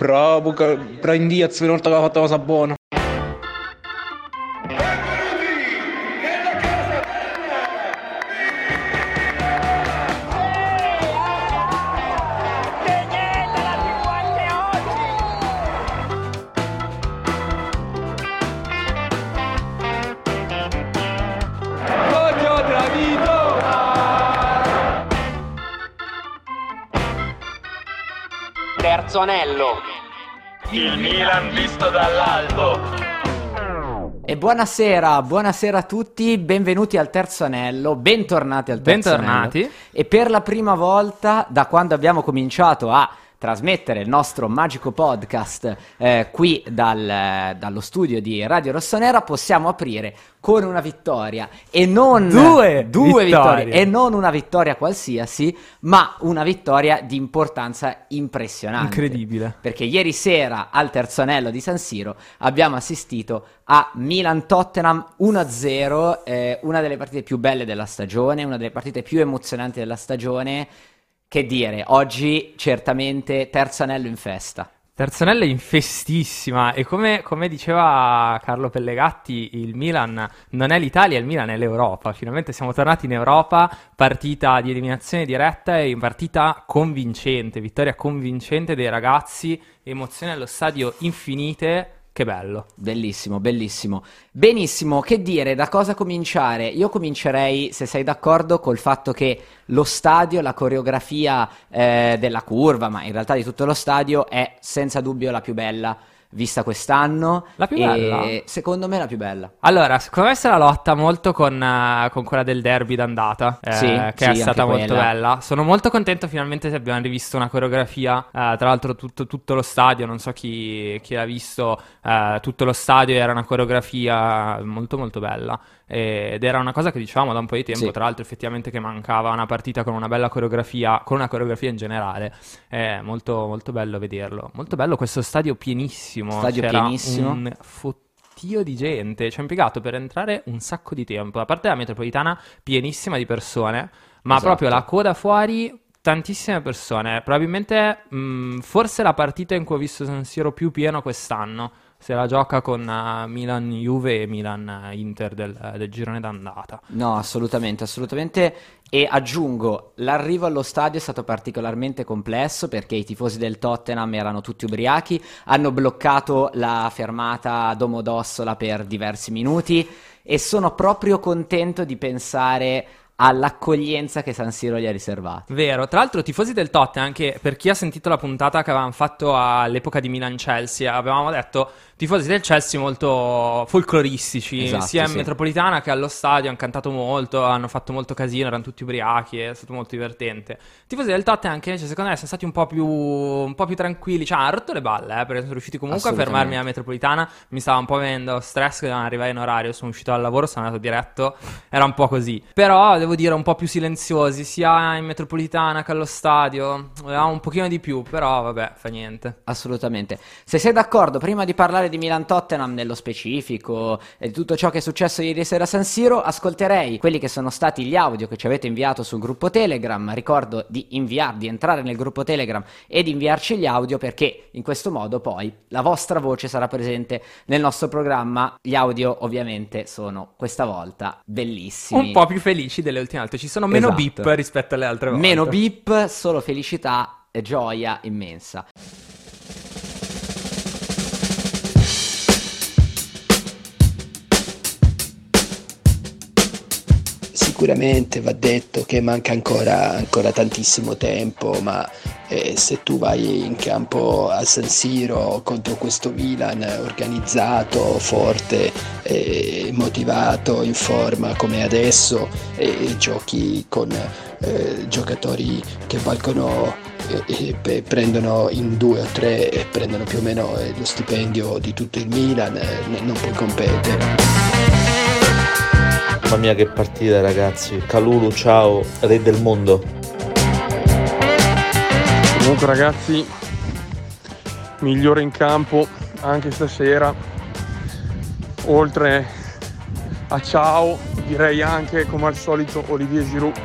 Bravo, Brian Diaz, una volta che aveva fatto cosa buona. Visto dall'alto. E buonasera, buonasera a tutti, benvenuti al terzo anello, bentornati al terzo Bentornati. anello. E per la prima volta da quando abbiamo cominciato a trasmettere il nostro magico podcast eh, qui dal- dallo studio di Radio Rossonera possiamo aprire con una vittoria e non Due due vittorie. vittorie e non una vittoria qualsiasi ma una vittoria di importanza impressionante Incredibile. perché ieri sera al terzo anello di San Siro abbiamo assistito a Milan-Tottenham 1-0, eh, una delle partite più belle della stagione, una delle partite più emozionanti della stagione. Che dire, oggi certamente terzo anello in festa. Terzo anello è infestissima e come, come diceva Carlo Pellegatti, il Milan non è l'Italia, il Milan è l'Europa. Finalmente siamo tornati in Europa, partita di eliminazione diretta e partita convincente, vittoria convincente dei ragazzi, emozioni allo stadio infinite. Che bello. Bellissimo, bellissimo. Benissimo, che dire, da cosa cominciare? Io comincerei, se sei d'accordo, col fatto che lo stadio, la coreografia eh, della curva, ma in realtà di tutto lo stadio, è senza dubbio la più bella vista quest'anno. La più bella? Secondo me la più bella. Allora, secondo me la lotta molto con, eh, con quella del derby d'andata, eh, Sì, che sì, è stata molto quella. bella. Sono molto contento finalmente che abbiamo rivisto una coreografia, eh, tra l'altro tutto, tutto lo stadio, non so chi, chi l'ha visto, eh, tutto lo stadio era una coreografia molto molto bella. Ed era una cosa che dicevamo da un po' di tempo, Sì. tra l'altro effettivamente che mancava una partita con una bella coreografia, con una coreografia in generale. È molto molto bello vederlo. Molto bello questo stadio pienissimo. Stadio C'era pienissimo. un fottio di gente. Ci ha impiegato per entrare un sacco di tempo. A parte la metropolitana pienissima di persone, ma Esatto. proprio la coda fuori. Tantissime persone, probabilmente mh, forse la partita in cui ho visto San Siro più pieno quest'anno, se la gioca con eh, Milan-Juve e Milan-Inter del, del girone d'andata. No, assolutamente, assolutamente. E aggiungo, l'arrivo allo stadio è stato particolarmente complesso perché i tifosi del Tottenham erano tutti ubriachi, hanno bloccato la fermata Domodossola per diversi minuti e sono proprio contento di pensare all'accoglienza che San Siro gli ha riservato. Vero, tra l'altro tifosi del Tottenham, anche per chi ha sentito la puntata che avevamo fatto all'epoca di Milan-Chelsea, avevamo detto tifosi del Chelsea molto folcloristici, Esatto, sia in sì. metropolitana che allo stadio, hanno cantato molto, hanno fatto molto casino, erano tutti ubriachi, è stato molto divertente. Tifosi del Tottenham anche invece secondo me sono stati un po' più, un po' più tranquilli, cioè hanno rotto le balle, eh, perché sono riusciti comunque a fermarmi alla metropolitana, mi stava un po' avendo stress che dovevano arrivare in orario, sono uscito dal lavoro, sono andato diretto, era un po' così. Però devo dire un po' più silenziosi, sia in metropolitana che allo stadio, avevamo un pochino di più, però vabbè, fa niente. Assolutamente. Se sei d'accordo, prima di parlare di Milan-Tottenham nello specifico e di tutto ciò che è successo ieri sera a San Siro, ascolterei quelli che sono stati gli audio che ci avete inviato sul gruppo Telegram. Ricordo di inviar, di entrare nel gruppo Telegram e di inviarci gli audio perché in questo modo poi la vostra voce sarà presente nel nostro programma. Gli audio ovviamente sono questa volta bellissimi. Un po' più felici delle ultime volte, ci sono meno Esatto. beep rispetto alle altre volte. Meno beep, solo felicità e gioia immensa. Sicuramente va detto che manca ancora, ancora tantissimo tempo, ma eh, se tu vai in campo a San Siro contro questo Milan organizzato, forte, eh, motivato, in forma come adesso, e giochi con eh, giocatori che valgono eh, e pe- prendono in due o tre e prendono più o meno eh, lo stipendio di tutto il Milan, eh, non puoi competere. Mamma mia che partita ragazzi, Calulu ciao, re del mondo. Comunque ragazzi, migliore in campo anche stasera, oltre a ciao, direi anche come al solito Olivier Giroud.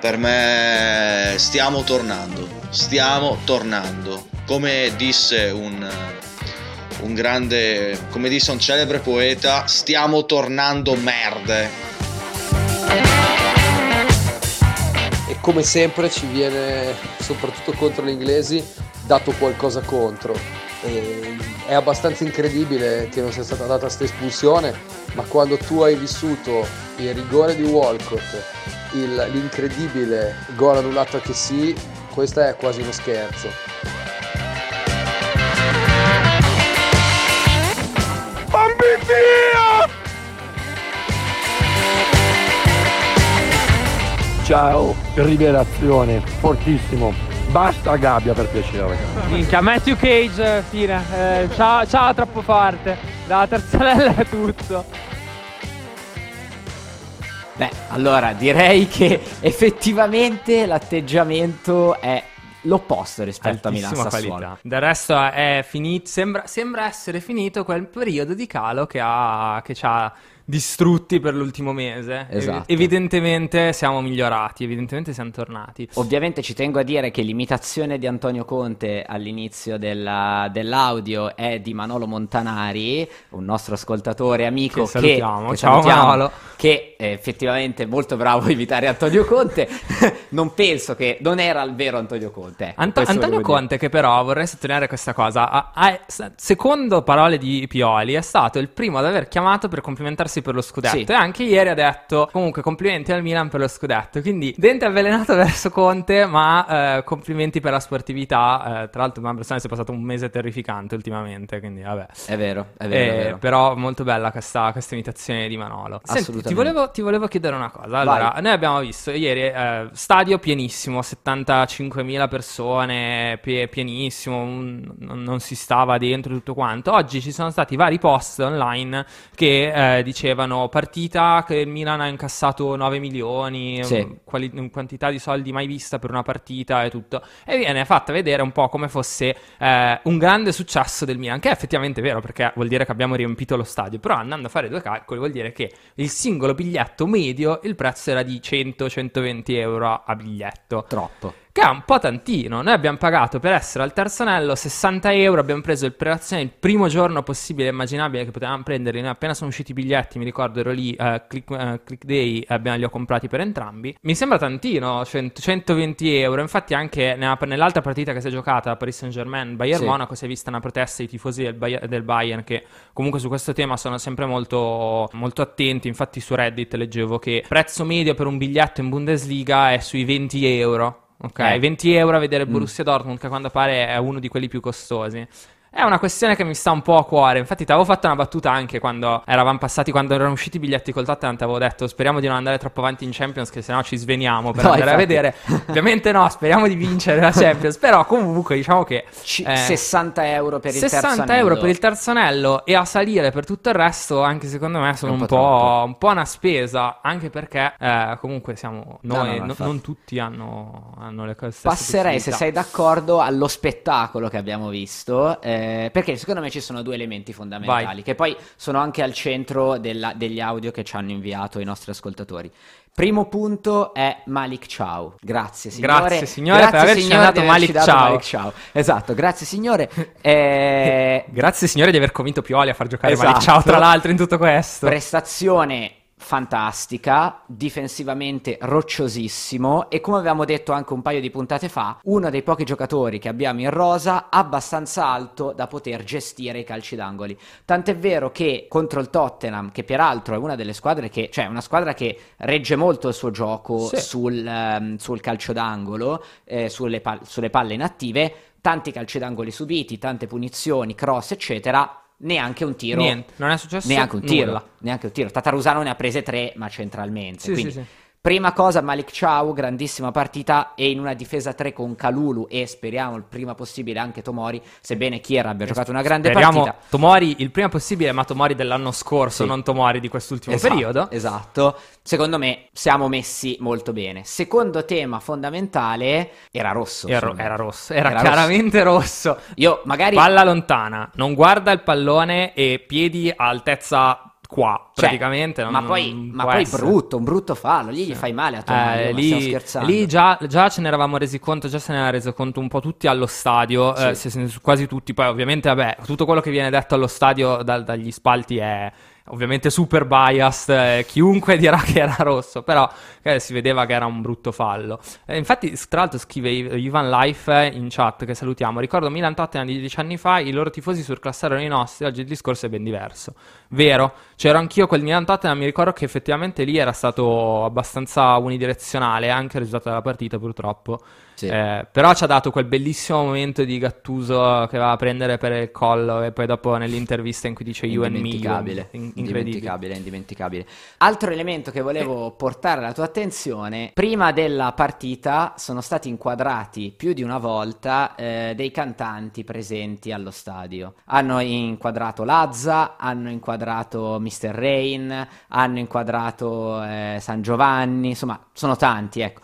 Per me stiamo tornando, stiamo tornando. Come disse un, un grande, come disse un celebre poeta, stiamo tornando merde. E come sempre ci viene, soprattutto contro gli inglesi, dato qualcosa contro. E è abbastanza incredibile che non sia stata data questa espulsione, ma quando tu hai vissuto il rigore di Walcott, il- l'incredibile gol annullato che sì, questo è quasi uno scherzo. Ciao, rivelazione, fortissimo. Basta gabbia per piacere. Minchia, Matthew Cage, fine. Eh, ciao, ciao, troppo forte. La terzalella è tutto. Beh, allora direi che effettivamente l'atteggiamento è l'opposto rispetto a Milan Altissima Sassuolo. qualità. Del resto è finito, sembra, sembra essere finito quel periodo di calo che, ha, che ci ha distrutti per l'ultimo mese. Esatto. Evi- evidentemente siamo migliorati, evidentemente siamo tornati. Ovviamente ci tengo a dire che l'imitazione di Antonio Conte all'inizio della- dell'audio è di Manolo Montanari, un nostro ascoltatore amico Che salutiamo. che Ciao, Manolo. che è effettivamente molto bravo a imitare Antonio Conte. non penso che non era il vero Antonio Conte. Ant- questo Antonio. Conte, che però vorrei sottolineare questa cosa, ha- ha- secondo parole di Pioli, è stato il primo ad aver chiamato per complimentarsi per lo scudetto. Sì. E anche ieri ha detto: Comunque, complimenti al Milan per lo scudetto. Quindi, dente avvelenato verso Conte, ma eh, complimenti per la sportività. Eh, tra l'altro, persona si è passato un mese terrificante ultimamente. Quindi, vabbè. È vero, è vero, è Eh, vero. Però molto bella questa, questa imitazione di Manolo. Senti, ti volevo, ti volevo chiedere una cosa. Allora, Vai. noi abbiamo visto ieri eh, stadio pienissimo, 75.000 persone, pie- pienissimo, un- non, non si stava dentro tutto quanto. Oggi ci sono stati vari post online che eh, dicevano partita che il Milan ha incassato 9 milioni, Sì. quali- un quantità di soldi mai vista per una partita e tutto. E viene fatta vedere un po' come fosse eh, un grande successo del Milan, che è effettivamente vero perché vuol dire che abbiamo riempito lo stadio, però andando a fare due calcoli vuol dire che il singolo biglietto medio il prezzo era di 100-120 euro a biglietto. Troppo. Che è un po' tantino. Noi abbiamo pagato per essere al terzo anello 60 euro. Abbiamo preso il prelazione il primo giorno possibile e immaginabile che potevamo prenderli. Noi appena sono usciti i biglietti, mi ricordo ero lì, eh, click, eh, click Day, abbiamo, li ho comprati per entrambi. Mi sembra tantino, 100 120 euro. Infatti, anche nella- nell'altra partita che si è giocata, Paris Saint Germain, Bayern Sì. Monaco, si è vista una protesta dei tifosi del, Bayer- del Bayern che comunque su questo tema sono sempre molto, molto attenti. Infatti, su Reddit leggevo che il prezzo medio per un biglietto in Bundesliga è sui 20 euro. Ok, Eh. 20 euro a vedere Mm. Borussia Dortmund, che a quanto pare è uno di quelli più costosi. È una questione che mi sta un po' a cuore. Infatti, ti avevo fatto una battuta anche quando eravamo passati, quando erano usciti i biglietti col Tottenham. Ti avevo detto: Speriamo di non andare troppo avanti in Champions, che sennò ci sveniamo per No, andare a infatti. vedere. Ovviamente, no, speriamo di vincere la Champions. Però, comunque, diciamo che C- eh, 60 euro per il terzo 60 anello. euro per il terzo anello e a salire per tutto il resto, anche secondo me, sono un un, po' un po' una spesa. Anche perché eh, comunque siamo No, noi, no, no, non tutti hanno, hanno le stesse Passerei, se sei d'accordo, allo spettacolo che abbiamo visto, eh, perché secondo me ci sono due elementi fondamentali, Vai. che poi sono anche al centro della- degli audio che ci hanno inviato i nostri ascoltatori. Primo punto è Malik Ciao. Grazie signore. Grazie, signore, per averci signore, dato di averci Malik Ciao. Esatto, grazie signore. Eh, Grazie signore di aver convinto Pioli a far giocare Esatto. Malik Ciao tra l'altro in tutto questo. Prestazione fantastica, difensivamente rocciosissimo e come avevamo detto anche un paio di puntate fa, uno dei pochi giocatori che abbiamo in rosa abbastanza alto da poter gestire i calci d'angoli. Tant'è vero che contro il Tottenham, che peraltro è una delle squadre che, cioè una squadra che regge molto il suo gioco Sì. sul, ehm, sul calcio d'angolo, eh, sulle, pal- sulle palle inattive, tanti calci d'angoli subiti, tante punizioni, cross, eccetera. Neanche un tiro. Niente, non è successo Neanche un tiro. nulla. Neanche un tiro. Tatarusano ne ha prese tre, ma centralmente. Sì, Quindi, sì, sì. Prima cosa, Malik Ciao, grandissima partita. E in una difesa 3 con Calulu e speriamo il prima possibile anche Tomori. Sebbene Chiera abbia giocato una grande Speriamo partita. Tomori il prima possibile, ma Tomori dell'anno scorso, Sì. non Tomori di quest'ultimo Esatto, periodo. Esatto. Secondo me siamo messi molto bene. Secondo tema fondamentale era rosso. Era, era rosso, era, Era chiaramente rosso. Io magari Palla lontana, non guarda il pallone e piedi a altezza qua, Cioè, praticamente. non- ma poi, ma poi brutto, un brutto fallo. Lì gli fai male a tua Eh, Mario, ma stiamo lì, scherzando. lì già, già ce ne eravamo resi conto, già se ne era reso conto un po' tutti allo stadio, eh, se- se- quasi tutti. Poi, ovviamente, vabbè, tutto quello che viene detto allo stadio dal- dagli spalti è ovviamente super biased. eh, chiunque dirà che era rosso, però eh, si vedeva che era un brutto fallo. Eh, infatti, tra l'altro, scrive Ivan Life eh, in chat che salutiamo. Ricordo Milan Tottenham di dieci anni fa, i loro tifosi surclassarono i nostri. Oggi il discorso è ben diverso. Vero, c'ero anch'io quel Milan Tottenham. Mi ricordo che effettivamente lì era stato abbastanza unidirezionale, anche il risultato della partita, purtroppo. Sì. Eh, però ci ha dato quel bellissimo momento di Gattuso che va a prendere per il collo e poi dopo nell'intervista in cui dice you and me. incredibile. indimenticabile, indimenticabile. Altro elemento che volevo portare alla tua attenzione, prima della partita sono stati inquadrati più di una volta eh, dei cantanti presenti allo stadio. Hanno inquadrato Lazza, hanno inquadrato Mr. Rain, hanno inquadrato eh, San Giovanni, insomma, sono tanti, ecco.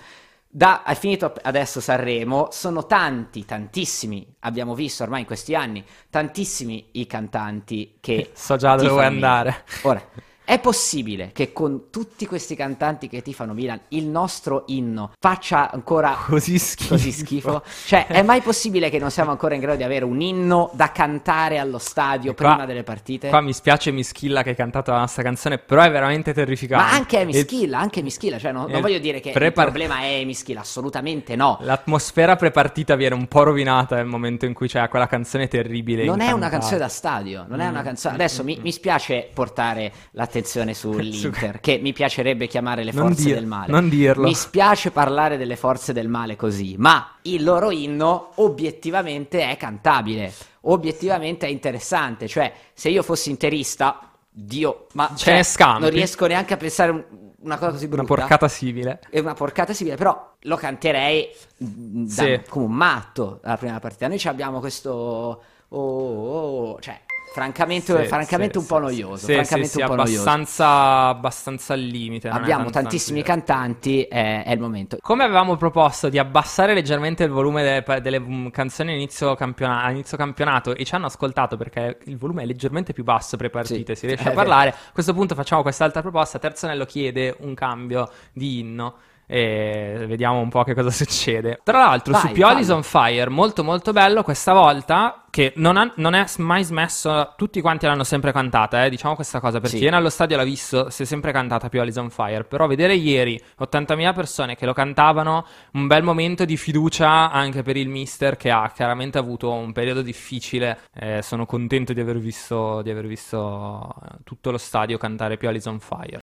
Da, è finito adesso Sanremo, sono tanti, tantissimi, abbiamo visto ormai in questi anni, tantissimi i cantanti che... So già dove vuoi andare. Ora, è possibile che con tutti questi cantanti che tifano Milan, il nostro inno faccia ancora Così schifo. così schifo? Cioè, è mai possibile che non siamo ancora in grado di avere un inno da cantare allo stadio Qua- prima delle partite? Qua mi spiace Mischilla che hai cantato la nostra canzone, però è veramente terrificante. Ma anche Amy E- anche Mischilla, cioè non, non voglio dire che prepar- il problema è Amy Schilla, assolutamente no. L'atmosfera prepartita viene un po' rovinata nel momento in cui c'è quella canzone terribile. Non è una incantata. canzone da stadio, non è Mm. una canzone. Adesso mi, mi spiace portare l'attenzione sull'Inter, che mi piacerebbe chiamare le Non forze dir- del male. non dirlo. Mi spiace parlare delle forze del male così, ma il loro inno obiettivamente è cantabile, obiettivamente è interessante. Cioè, se io fossi interista, Dio, ma Ce cioè, ne scampi. non riesco neanche a pensare un- una cosa così brutta. Una porcata simile. È una porcata simile, però lo canterei mm, da- Sì. come un matto alla prima partita. Noi abbiamo questo. Oh, oh, oh, cioè, francamente, Sì, francamente sì, un po' noioso. Sì, francamente un po' noioso. abbastanza, abbastanza al limite. Abbiamo tantissimi cantanti, è, è il momento. Come avevamo proposto di abbassare leggermente il volume delle, delle, mm, canzoni a inizio, campiona- campionato e ci hanno ascoltato perché il volume è leggermente più basso pre-partite, Sì, si riesce a parlare. A questo punto facciamo quest'altra proposta. Terzanello chiede un cambio di inno. E vediamo un po' che cosa succede. Tra l'altro, Vai, su Pioli's on Fire, molto molto bello questa volta. Che non, ha- non è mai smesso. Tutti quanti l'hanno sempre cantata, eh, diciamo questa cosa. Per Sì. viene allo stadio l'ha visto, si è sempre cantata Pioli's on Fire. Però vedere ieri 80.000 persone che lo cantavano, un bel momento di fiducia anche per il mister che ha chiaramente avuto un periodo difficile. Eh, sono contento di aver visto, di aver visto tutto lo stadio cantare Pioli's on Fire.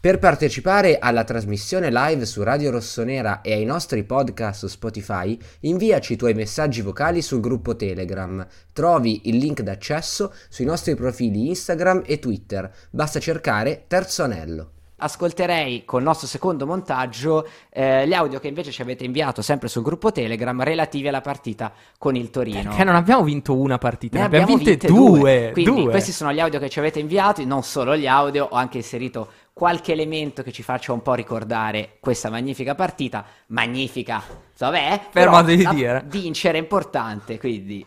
Per partecipare alla trasmissione live su Radio Rossonera e ai nostri podcast su Spotify, inviaci i tuoi messaggi vocali sul gruppo Telegram. Trovi il link d'accesso sui nostri profili Instagram e Twitter. Basta cercare Terzo Anello. Ascolterei col nostro secondo montaggio eh, gli audio che invece ci avete inviato sempre sul gruppo Telegram relativi alla partita con il Torino. Perché non abbiamo vinto una partita, Ne ne abbiamo, abbiamo vinte, vinte due. Quindi due. questi sono gli audio che ci avete inviato, non solo gli audio, ho anche inserito qualche elemento che ci faccia un po' ricordare questa magnifica partita. Magnifica, beh, però modo di dire. vincere è importante, quindi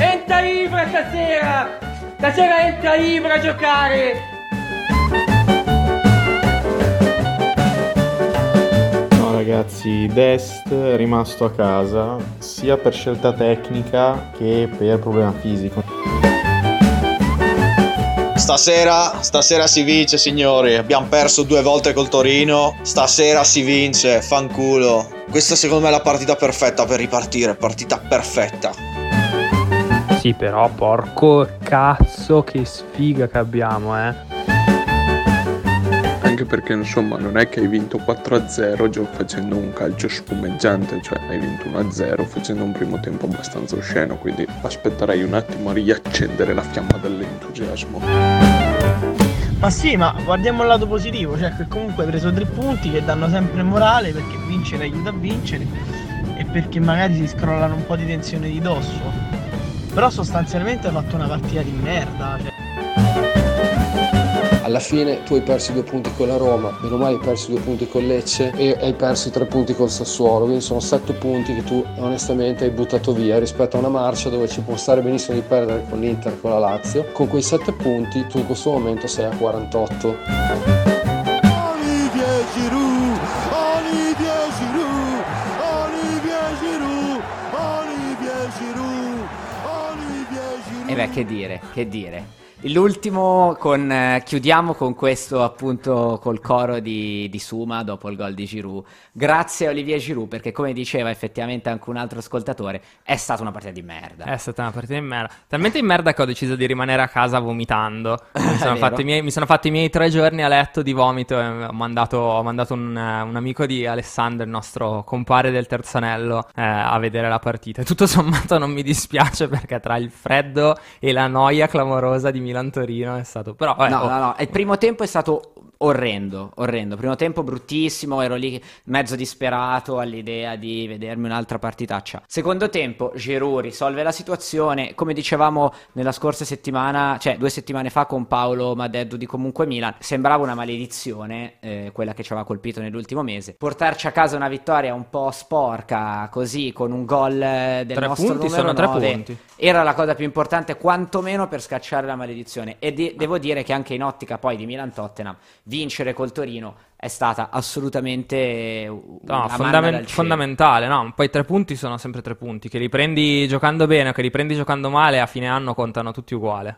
Entra Ibra stasera! Stasera entra Ibra a giocare! No ragazzi, Dest è rimasto a casa sia per scelta tecnica che per problema fisico. Stasera, stasera si vince, signori. Abbiamo perso due volte col Torino. Stasera si vince, fanculo. Questa secondo me è la partita perfetta per ripartire. Partita perfetta. Sì, però porco cazzo che sfiga che abbiamo, eh. Anche perché insomma non è che hai vinto 4-0 gio- facendo un calcio spumeggiante, cioè hai vinto 1-0 facendo un primo tempo abbastanza osceno, quindi aspetterei un attimo a riaccendere la fiamma dell'entusiasmo. Ma sì, ma guardiamo il lato positivo, cioè che comunque hai preso tre punti che danno sempre morale perché vincere aiuta a vincere e perché magari si scrollano un po' di tensione di dosso. Però sostanzialmente hai fatto una partita di merda, cioè. Alla fine tu hai perso due punti con la Roma, meno male hai perso due punti con Lecce e hai perso tre punti col Sassuolo, quindi sono sette punti che tu onestamente hai buttato via rispetto a una marcia dove ci può stare benissimo di perdere con l'Inter con la Lazio. Con quei sette punti tu in questo momento sei a 48. Olivier Giroud, Olivier Giroud, Olivier Giroud, Olivier Giroud, Olivier Giroud. E beh, che dire, che dire. L'ultimo con, eh, chiudiamo con questo appunto col coro di, di Suma dopo il gol di Giroud. Grazie a Olivier Giroud perché come diceva effettivamente anche un altro ascoltatore è stata una partita di merda. È stata una partita di merda. Talmente di merda che ho deciso di rimanere a casa vomitando. Mi sono, È fatto vero. i miei, mi sono fatti i miei tre giorni a letto di vomito e ho mandato, ho mandato un, eh, un amico di Alessandro, il nostro compare del terzo anello, eh, a vedere la partita. Tutto sommato non mi dispiace perché tra il freddo e la noia clamorosa di Milan-Torino è stato... Però, vabbè, No, oh, no, no, il primo tempo è stato orrendo, orrendo. Primo tempo bruttissimo, ero lì mezzo disperato all'idea di vedermi un'altra partitaccia. Secondo tempo, Giroud risolve la situazione, come dicevamo nella scorsa settimana, cioè due settimane fa con Paolo Madeddu di Comunque Milan, sembrava una maledizione, eh, quella che ci aveva colpito nell'ultimo mese. Portarci a casa una vittoria un po' sporca, così, con un gol eh, del Tre nostro punti numero sono tre 9, punti. era la cosa più importante, quantomeno per scacciare la maledizione. E de- devo dire che anche in ottica poi di Milan-Tottenham, vincere col Torino è stata assolutamente No, una fondamen- manna dal cielo. fondamentale, no? Poi tre punti sono sempre tre punti. Che li prendi giocando bene o che li prendi giocando male, a fine anno contano tutti uguali.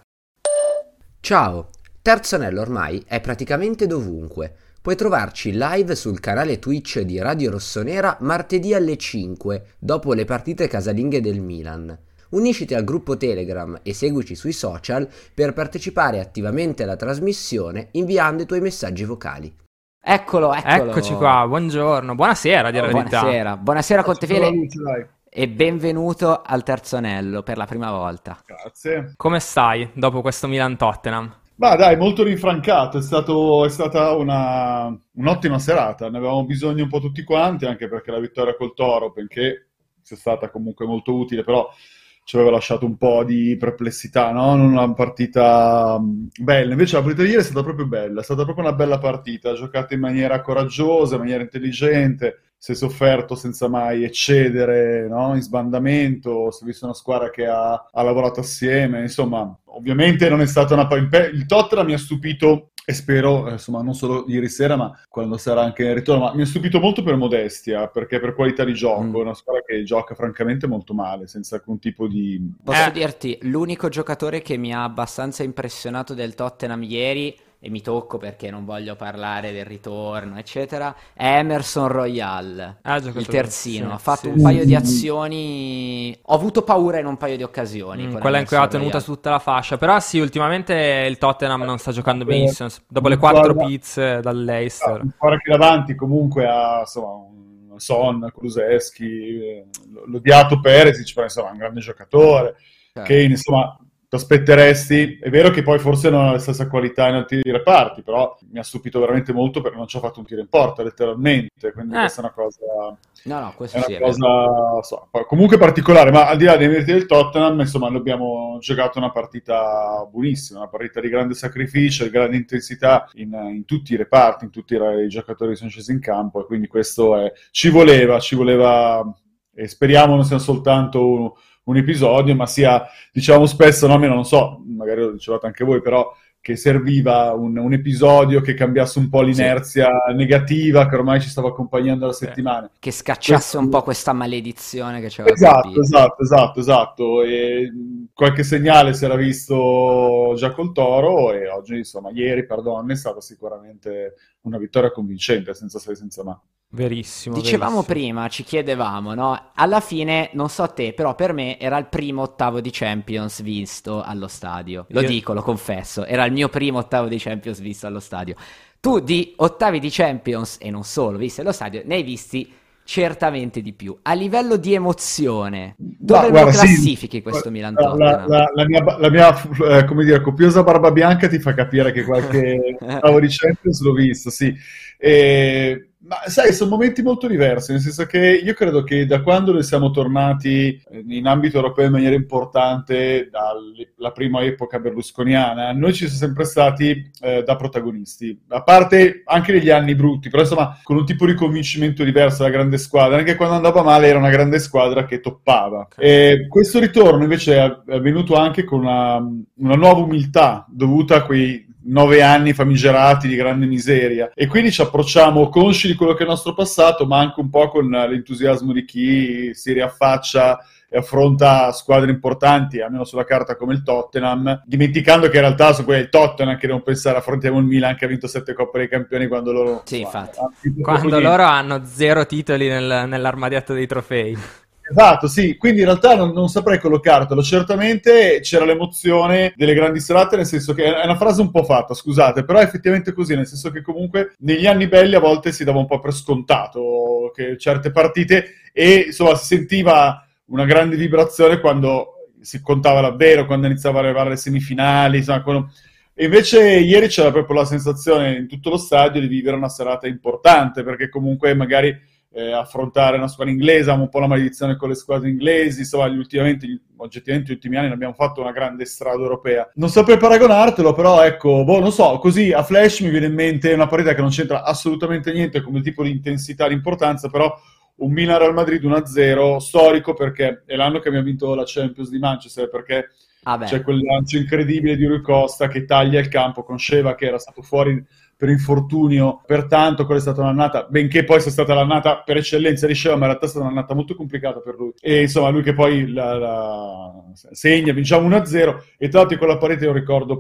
Ciao! Terzo Anello ormai è praticamente dovunque. Puoi trovarci live sul canale Twitch di Radio Rossonera martedì alle 5, dopo le partite casalinghe del Milan. Unisciti al gruppo Telegram e seguici sui social per partecipare attivamente alla trasmissione inviando i tuoi messaggi vocali. Eccolo, eccolo. Eccoci qua, buongiorno, buonasera la verità. Buonasera, buonasera Contefiele luce, dai. e benvenuto al Terzo Anello per la prima volta. Grazie. Come stai dopo questo Milan-Tottenham? Ma dai, molto rinfrancato, è, stato- è stata una- un'ottima serata, ne avevamo bisogno un po' tutti quanti, anche perché la vittoria col Toro, benché sia stata comunque molto utile, però ci aveva lasciato un po' di perplessità, no? Non una partita mh, bella, invece la partita di ieri è stata proprio bella, è stata proprio una bella partita, giocata in maniera coraggiosa, in maniera intelligente, si è sofferto senza mai eccedere, no? In sbandamento, si è vista una squadra che ha, ha lavorato assieme, insomma, ovviamente non è stata una... Il, Tottenham mi ha stupito e spero, eh, insomma, non solo ieri sera, ma quando sarà anche in ritorno, ma mi ha stupito molto per modestia, perché per qualità di gioco, è una squadra che gioca francamente molto male, senza alcun tipo di... Posso dirti, l'unico giocatore che mi ha abbastanza impressionato del Tottenham ieri, e mi tocco perché non voglio parlare del ritorno, eccetera, è Emerson Royal, Ah, il terzino. sì, ha fatto sì, un sì. paio di azioni. Ho avuto paura in un paio di occasioni. Mm, quella in cui ha Emerson tenuta Royal. tutta la fascia. Però sì, ultimamente il Tottenham non sta giocando benissimo. Dopo le quattro pizze dall'Leicester. Una squadra che davanti comunque ha, insomma, un Son, Kuluseschi, eh, l'odiato Peresic, però insomma è un grande giocatore, Certo. che insomma aspetteresti, è vero che poi forse non ha la stessa qualità in altri reparti, però mi ha stupito veramente molto perché non ci ha fatto un tiro in porta letteralmente, quindi Eh. questa è una cosa... No, no, una sì, cosa so, comunque particolare, ma al di là dei meriti del Tottenham, insomma, noi abbiamo giocato una partita buonissima, una partita di grande sacrificio, di grande intensità in, in tutti i reparti, in tutti i, i giocatori che sono scesi in campo, e quindi questo è, ci voleva, ci voleva, e speriamo non sia soltanto un, episodio, ma sia, diciamo spesso, no, almeno non so, magari lo dicevate anche voi, però che serviva un, un episodio che cambiasse un po' l'inerzia negativa che ormai ci stava accompagnando da settimane. Che scacciasse Questo- un po' questa maledizione che ci aveva Esatto, colpito. esatto, esatto, esatto. E qualche segnale si era visto già col Toro e oggi, insomma, ieri, perdono, è stata sicuramente una vittoria convincente, senza se e senza ma. Verissimo. Dicevamo verissimo. prima, ci chiedevamo, no? Alla fine, non so te, però per me era il primo ottavo di Champions visto allo stadio. Lo Io- dico, lo confesso, era il mio primo ottavo di Champions visto allo stadio. Tu di ottavi di Champions, e non solo, visti allo stadio, ne hai visti certamente di più. A livello di emozione, dove lo guarda, sì, classifichi questo Milan la, la- Tottenham? la- la mia, la mia, eh, come dire, copiosa barba bianca ti fa capire che qualche ottavo di Champions l'ho visto, sì. E Ma sai, sono momenti molto diversi, nel senso che io credo che da quando noi siamo tornati eh, in ambito europeo in maniera importante, dalla prima epoca berlusconiana, noi ci siamo sempre stati eh, da protagonisti, a parte anche negli anni brutti, però insomma con un tipo di convincimento diverso dalla grande squadra, anche quando andava male era una grande squadra che toppava. E questo ritorno invece è è venuto anche con una, una nuova umiltà dovuta a quei nove anni famigerati di grande miseria e quindi ci approcciamo consci di quello che è il nostro passato ma anche un po' con l'entusiasmo di chi si riaffaccia e affronta squadre importanti, almeno sulla carta come il Tottenham, dimenticando che in realtà quelli del Tottenham che devono pensare affrontiamo il Milan che ha vinto sette Coppe dei Campioni quando loro... Sì, infatti. Quando loro hanno zero titoli nel- nell'armadietto dei trofei. Esatto, sì, quindi in realtà non, non saprei collocartelo. Certamente c'era l'emozione delle grandi serate, nel senso che è una frase un po' fatta, scusate, però è effettivamente così, nel senso che comunque negli anni belli a volte si dava un po' per scontato che certe partite e insomma si sentiva una grande vibrazione quando si contava davvero, quando iniziava a arrivare le semifinali, insomma, quando- e invece ieri c'era proprio la sensazione in tutto lo stadio di vivere una serata importante, perché comunque magari eh, affrontare una squadra inglese, avevamo un po' la maledizione con le squadre inglesi, insomma, gli ultimamente, gli- oggettivamente, gli ultimi anni abbiamo fatto una grande strada europea. Non saprei paragonartelo, però ecco, boh, non so, così a flash mi viene in mente una partita che non c'entra assolutamente niente come tipo di intensità, di importanza, però un Milan-Real Madrid 1-0 storico perché è l'anno che abbiamo vinto la Champions di Manchester, perché Ah c'è quel lancio incredibile di Rui Costa che taglia il campo con Sheva che era stato fuori per infortunio, pertanto quella è stata un'annata, benché poi sia stata l'annata per eccellenza di Sheva, ma in realtà è stata un'annata molto complicata per lui. E insomma, lui che poi la, la- segna, vinciamo 1-0 e tra l'altro in quella parete io ricordo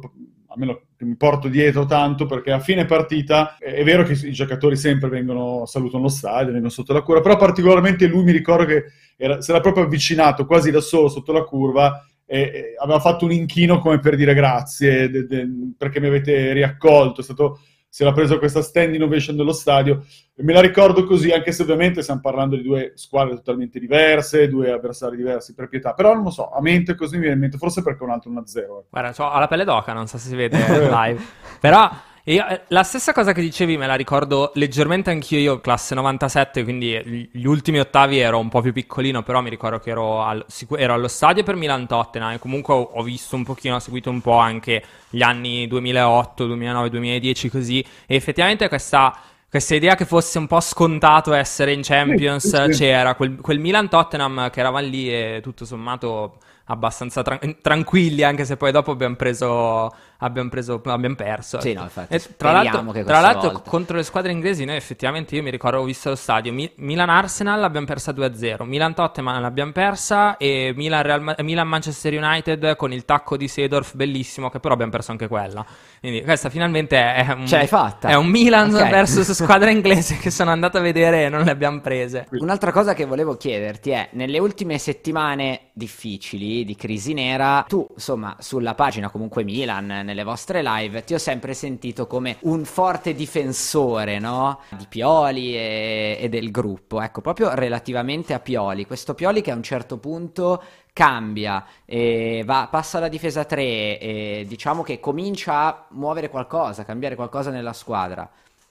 almeno mi porto dietro tanto perché a fine partita è è vero che i giocatori sempre vengono salutano lo stadio, vengono sotto la curva, però particolarmente lui mi ricordo che era- si era proprio avvicinato quasi da solo sotto la curva e, e aveva fatto un inchino come per dire grazie de- de- perché mi avete riaccolto, è stato si era preso questa standing ovation dello stadio e me la ricordo così, anche se ovviamente stiamo parlando di due squadre totalmente diverse, due avversari diversi per pietà, però non lo so, a mente così mi viene in mente, forse perché è un altro 1-0. ecco. Guarda, ho la pelle d'oca, non so se si vede live. Però io- eh, la stessa cosa che dicevi me la ricordo leggermente anch'io, io classe 97, quindi gli gli ultimi ottavi ero un po' più piccolino, però mi ricordo che ero, al- sicu- ero allo stadio per Milan-Tottenham e comunque ho, ho visto un pochino, ho seguito un po' anche gli anni 2008, 2009, 2010 così, e effettivamente questa... Questa idea che fosse un po' scontato essere in Champions Sì, sì, c'era, quel, quel Milan-Tottenham che eravamo lì e tutto sommato abbastanza tran- tranquilli, anche se poi dopo abbiamo preso, abbiamo preso, abbiamo perso. Sì, no, infatti, E tra l'altro, tra l'altro volta. contro le squadre inglesi noi effettivamente, io mi ricordo, ho visto lo stadio, Mi- Milan-Arsenal l'abbiamo persa 2-0, Milan-Tottenham l'abbiamo persa e Milan-Real Ma- Milan-Manchester United con il tacco di Seedorf bellissimo, che però abbiamo perso anche quella. Quindi questa finalmente è un, Ce l'hai fatta. è un Milan Ok. versus squadra inglese che sono andato a vedere e non le abbiamo prese. Un'altra cosa che volevo chiederti è, nelle ultime settimane difficili di crisi nera, tu, insomma, sulla pagina comunque Milan, nelle vostre live, ti ho sempre sentito come un forte difensore, no? Di Pioli e, e del gruppo. Ecco, proprio relativamente a Pioli. Questo Pioli che a un certo punto cambia, e va, passa alla difesa 3 e diciamo che comincia a muovere qualcosa, a cambiare qualcosa nella squadra.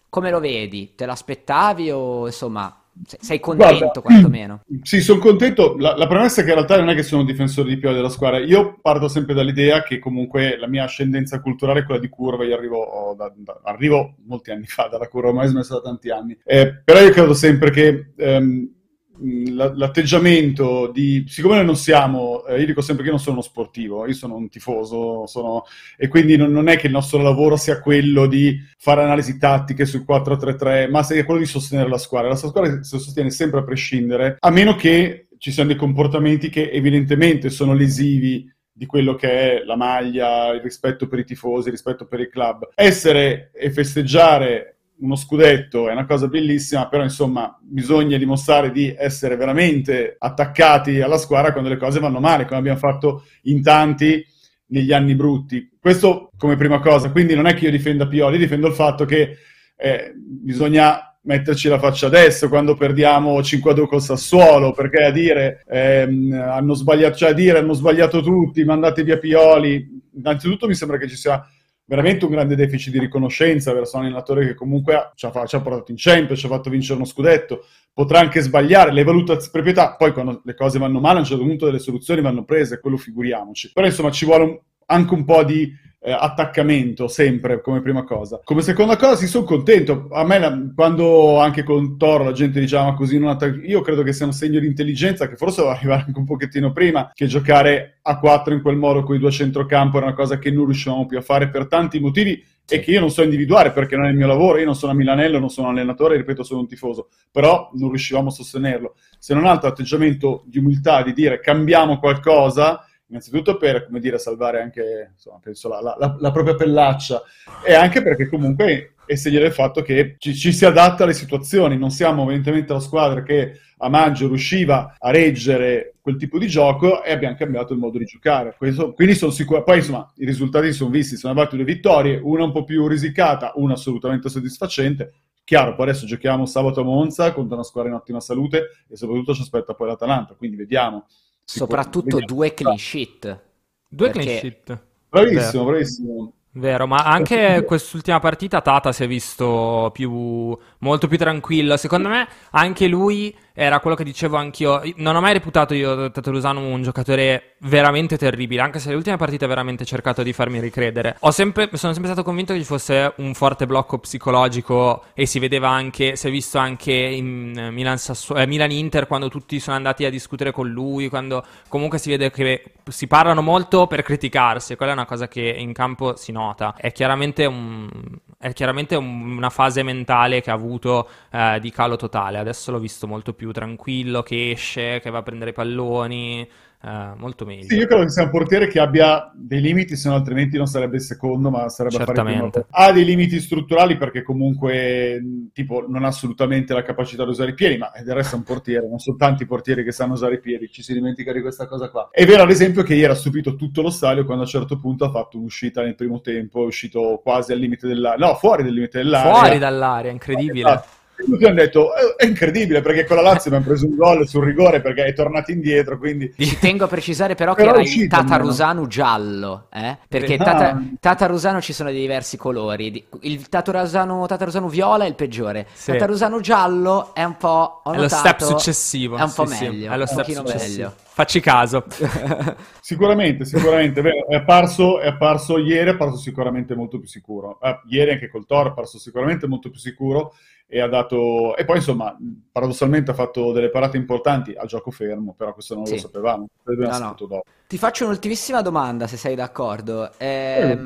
Come lo vedi? Te l'aspettavi o insomma sei contento Guarda, quantomeno? Sì, sono contento. La, la premessa è che in realtà non è che sono difensore di Pioli della squadra. Io parto sempre dall'idea che comunque la mia ascendenza culturale è quella di curva. Io arrivo, da- da- arrivo molti anni fa dalla curva, ormai smesso da tanti anni. Eh, però io credo sempre che ehm, l'atteggiamento di... Siccome noi non siamo... eh, io dico sempre che io non sono uno sportivo, io sono un tifoso, sono e quindi non, non è che il nostro lavoro sia quello di fare analisi tattiche sul 4-3-3, ma sia quello di sostenere la squadra. La squadra si sostiene sempre a prescindere, a meno che ci siano dei comportamenti che evidentemente sono lesivi di quello che è la maglia, il rispetto per i tifosi, il rispetto per il club. Essere e festeggiare uno scudetto è una cosa bellissima, però insomma bisogna dimostrare di essere veramente attaccati alla squadra quando le cose vanno male, come abbiamo fatto in tanti negli anni brutti. Questo come prima cosa, quindi non è che io difenda Pioli, difendo il fatto che eh, bisogna metterci la faccia adesso quando perdiamo 5-2 col Sassuolo, perché a dire, ehm, hanno sbagliato, cioè a dire hanno sbagliato tutti, mandate via Pioli, innanzitutto mi sembra che ci sia veramente un grande deficit di riconoscenza verso un allenatore che comunque ci ha, ci ha portato in Champions, ci ha fatto vincere uno scudetto, potrà anche sbagliare, le valutazioni, proprietà, poi quando le cose vanno male a un certo punto delle soluzioni vanno prese, quello figuriamoci. Però insomma ci vuole un- anche un po' di eh, attaccamento sempre come prima cosa. Come seconda cosa, sì, sono contento. A me, la- quando anche con Toro la gente diceva ma così non attacca, io credo che sia un segno di intelligenza che forse doveva arrivare anche un pochettino prima, che giocare a 4 in quel modo con i due centrocampo era una cosa che non riuscivamo più a fare per tanti motivi e che io non so individuare perché non è il mio lavoro, io non sono a Milanello, non sono allenatore, ripeto, sono un tifoso, però non riuscivamo a sostenerlo. Se non altro atteggiamento di umiltà, di dire cambiamo qualcosa, innanzitutto per, come dire, salvare anche, insomma, penso, la, la- la- propria pellaccia e anche perché comunque è segno del fatto che ci, ci si adatta alle situazioni, non siamo evidentemente la squadra che a maggio riusciva a reggere quel tipo di gioco e abbiamo cambiato il modo di giocare. Questo- quindi sono sicuro, poi insomma i risultati sono visti, sono arrivate due vittorie, una un po' più risicata, una assolutamente soddisfacente. Chiaro, poi adesso giochiamo sabato a Monza contro una squadra in ottima salute e soprattutto ci aspetta poi l'Atalanta, quindi vediamo. Sicur- Soprattutto vediamo. due clean sheet. Due Perché- clean sheet. Bravissimo, Vero. bravissimo. Vero, ma anche quest'ultima partita Tata si è visto più, molto più tranquillo. Secondo me anche lui era quello che dicevo anch'io. Non ho mai reputato io Tatarusano un giocatore veramente terribile, anche se le ultime partite veramente cercato di farmi ricredere. Sempre, sono sempre stato convinto che ci fosse un forte blocco psicologico e si vedeva anche, si è visto anche in eh, Milan, Sassu- eh, Milan-Inter quando tutti sono andati a discutere con lui, quando comunque si vede che si parlano molto per criticarsi, quella è una cosa che in campo si nota. È chiaramente, un- è chiaramente un- una fase mentale che ha avuto eh, di calo totale. Adesso l'ho visto molto più tranquillo, che esce, che va a prendere i palloni, eh, molto meglio. Sì, io credo che sia un portiere che abbia dei limiti, se no altrimenti non sarebbe il secondo, ma sarebbe Certamente. Ha dei limiti strutturali perché comunque tipo non ha assolutamente la capacità di usare i piedi, ma del resto è un portiere, non sono tanti portieri che sanno usare i piedi, ci si dimentica di questa cosa qua. È vero ad esempio che ieri ha stupito tutto lo stadio quando a un certo punto ha fatto un'uscita nel primo tempo, è uscito quasi al limite dell'area, no, fuori dal limite dell'area. Fuori dall'area, incredibile. Esatto. Tutti hanno detto "Eh, è incredibile perché con la Lazio abbiamo preso un gol sul rigore perché è tornato indietro quindi Ci tengo a precisare però che Però era è il. Tatarusano giallo, eh? Perché Ah. Tata- Tatarusano ci sono dei diversi colori. Il Tatarusano, Tatarusano viola è il peggiore. Sì. Tatarusano giallo è un po'. ho È lo notato, step successivo. È un po' sì, sì, meglio. è lo step successivo. meglio. Facci caso. Sicuramente, sicuramente, vero, è apparso, è apparso ieri, è apparso sicuramente molto più sicuro. Eh, ieri anche col Toro è apparso sicuramente molto più sicuro e ha dato... E poi insomma, paradossalmente ha fatto delle parate importanti a gioco fermo, però questo non Sì. lo sapevamo, No, no. Ti faccio un'ultimissima domanda, se sei d'accordo. Eh,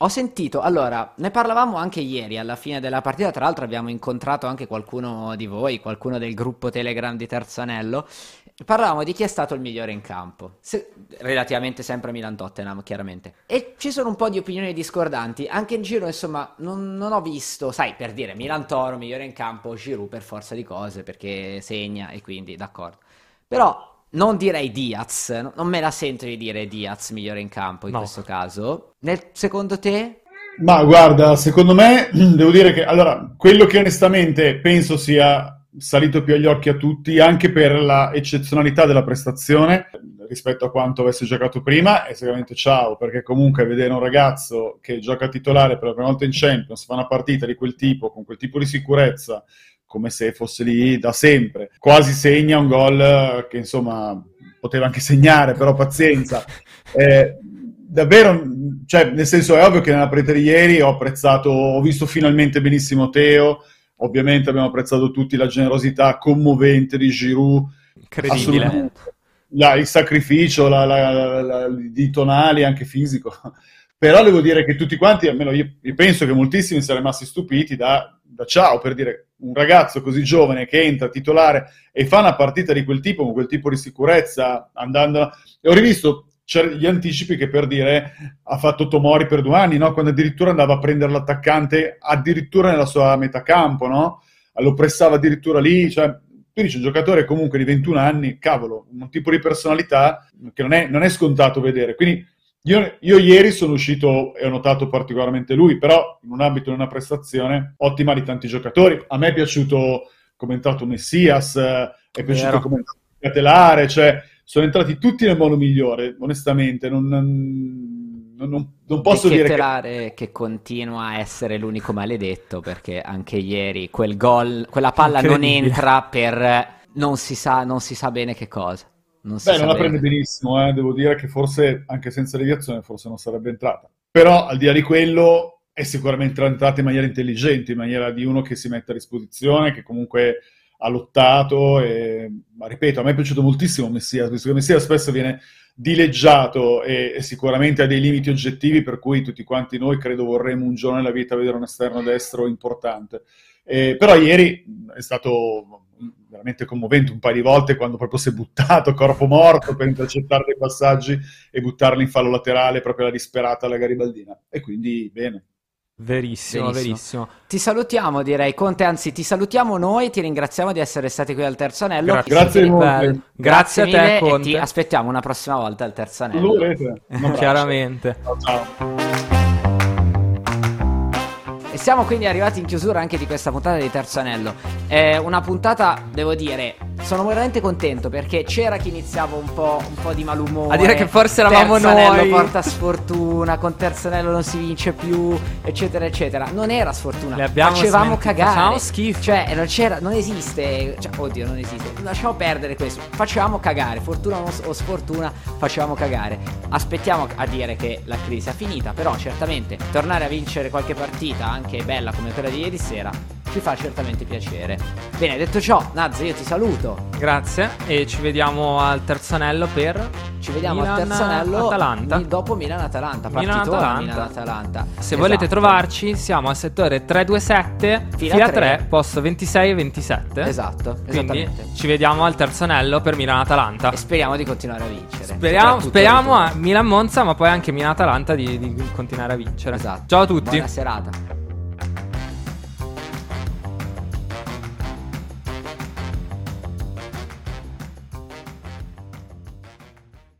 ho sentito, allora, ne parlavamo anche ieri alla fine della partita, tra l'altro abbiamo incontrato anche qualcuno di voi, qualcuno del gruppo Telegram di Terzo Anello. Parlavamo di chi è stato il migliore in campo, Se- relativamente sempre a Milan-Tottenham, chiaramente. E ci sono un po' di opinioni discordanti, anche in giro, insomma, non, non ho visto, sai, per dire Milan-Toro, migliore in campo, Giroud per forza di cose, perché segna e quindi, d'accordo. Però non direi Diaz, no- non me la sento di dire Diaz migliore in campo in No. questo caso. Nel, secondo te? Ma guarda, secondo me, devo dire che, allora, quello che onestamente penso sia salito più agli occhi a tutti, anche per la eccezionalità della prestazione rispetto a quanto avesse giocato prima, è sicuramente ciao, perché comunque vedere un ragazzo che gioca titolare per la prima volta in Champions, fa una partita di quel tipo, con quel tipo di sicurezza, come se fosse lì da sempre, quasi segna un gol eh, che insomma poteva anche segnare, però pazienza. Eh, davvero, cioè, nel senso è ovvio che nella partita di ieri ho apprezzato, ho visto finalmente benissimo Teo, ovviamente abbiamo apprezzato tutti la generosità commovente di Giroud, Incredibile. assolutamente. La- il sacrificio la- la- di tonali anche fisico. Però devo dire che tutti quanti, almeno io, io penso che moltissimi siano rimasti stupiti da, da ciao, per dire un ragazzo così giovane che entra titolare e fa una partita di quel tipo, con quel tipo di sicurezza, andando... E ho rivisto gli anticipi che per dire ha fatto Tomori per due anni, no? quando addirittura andava a prendere l'attaccante addirittura nella sua metà campo, no? lo pressava addirittura lì, cioè tu dici un giocatore comunque di 21 anni, cavolo, un tipo di personalità che non è, non è scontato vedere, quindi io, io ieri sono uscito e ho notato particolarmente lui, però in un ambito, in una prestazione ottima di tanti giocatori. A me è piaciuto come è entrato Messias, eh, è piaciuto come è entrato Catelare, cioè sono entrati tutti nel modo migliore, onestamente. Non, non- non, posso dire che... Che continua a essere l'unico maledetto perché anche ieri quel gol, quella palla non entra per non si sa, non si sa bene che cosa. Non Beh, non la bene. prende benissimo, eh, devo dire che forse anche senza deviazione forse non sarebbe entrata. Però al di là di quello è sicuramente entrata in maniera intelligente, in maniera di uno che si mette a disposizione, che comunque ha lottato. E... Ma ripeto, a me è piaciuto moltissimo Messias, visto che Messias spesso viene dileggiato e, sicuramente ha dei limiti oggettivi per cui tutti quanti noi credo vorremmo un giorno nella vita vedere un esterno destro importante. Eh, però ieri è stato veramente commovente un paio di volte quando proprio si è buttato corpo morto per intercettare dei passaggi e buttarli in fallo laterale proprio alla disperata alla Garibaldina. E quindi bene. Verissimo, Benissimo. verissimo. Ti salutiamo, direi. Conte, anzi, ti salutiamo noi. Ti ringraziamo di essere stati qui al terzo anello. Grazie. Grazie. Grazie, Grazie a te, mille e Conte. ti aspettiamo una prossima volta al terzo Lo anello. abbraccio. Chiaramente. Ciao, ciao. E siamo quindi arrivati in chiusura anche di questa puntata di Terzo Anello. È una puntata, devo dire, sono veramente contento perché c'era chi iniziava un po', un po' di malumore. A dire che forse eravamo Terzo noi. Anello porta sfortuna, con Terzo Anello non si vince più, eccetera, eccetera. Non era sfortuna, Le abbiamo facevamo smentite, cagare. facevamo schifo. Cioè, non c'era, non esiste, cioè, oddio, non esiste. Lasciamo perdere questo. Facevamo cagare, fortuna o o sfortuna, facevamo cagare. Aspettiamo a dire che la crisi è finita, però certamente tornare a vincere qualche partita, anche bella come quella di ieri sera, ci fa certamente piacere. Bene, detto ciò, Naz, io ti saluto. Grazie e ci vediamo al terzo anello per Ci vediamo Milan- al terzo anello Atalanta. dopo Milan-Atalanta. Milan- Partitona Atalanta. Milan-Atalanta. Se Esatto. volete trovarci, siamo al settore 327, Fila fila, 3. 3, posto 26 e 27. Esatto, Quindi ci vediamo al terzo anello per Milan-Atalanta. E speriamo di continuare a vincere. Speriamo, speriamo a Milan-Monza, ma poi anche Milan-Atalanta di, di continuare a vincere. Esatto. Ciao a tutti. Buona serata.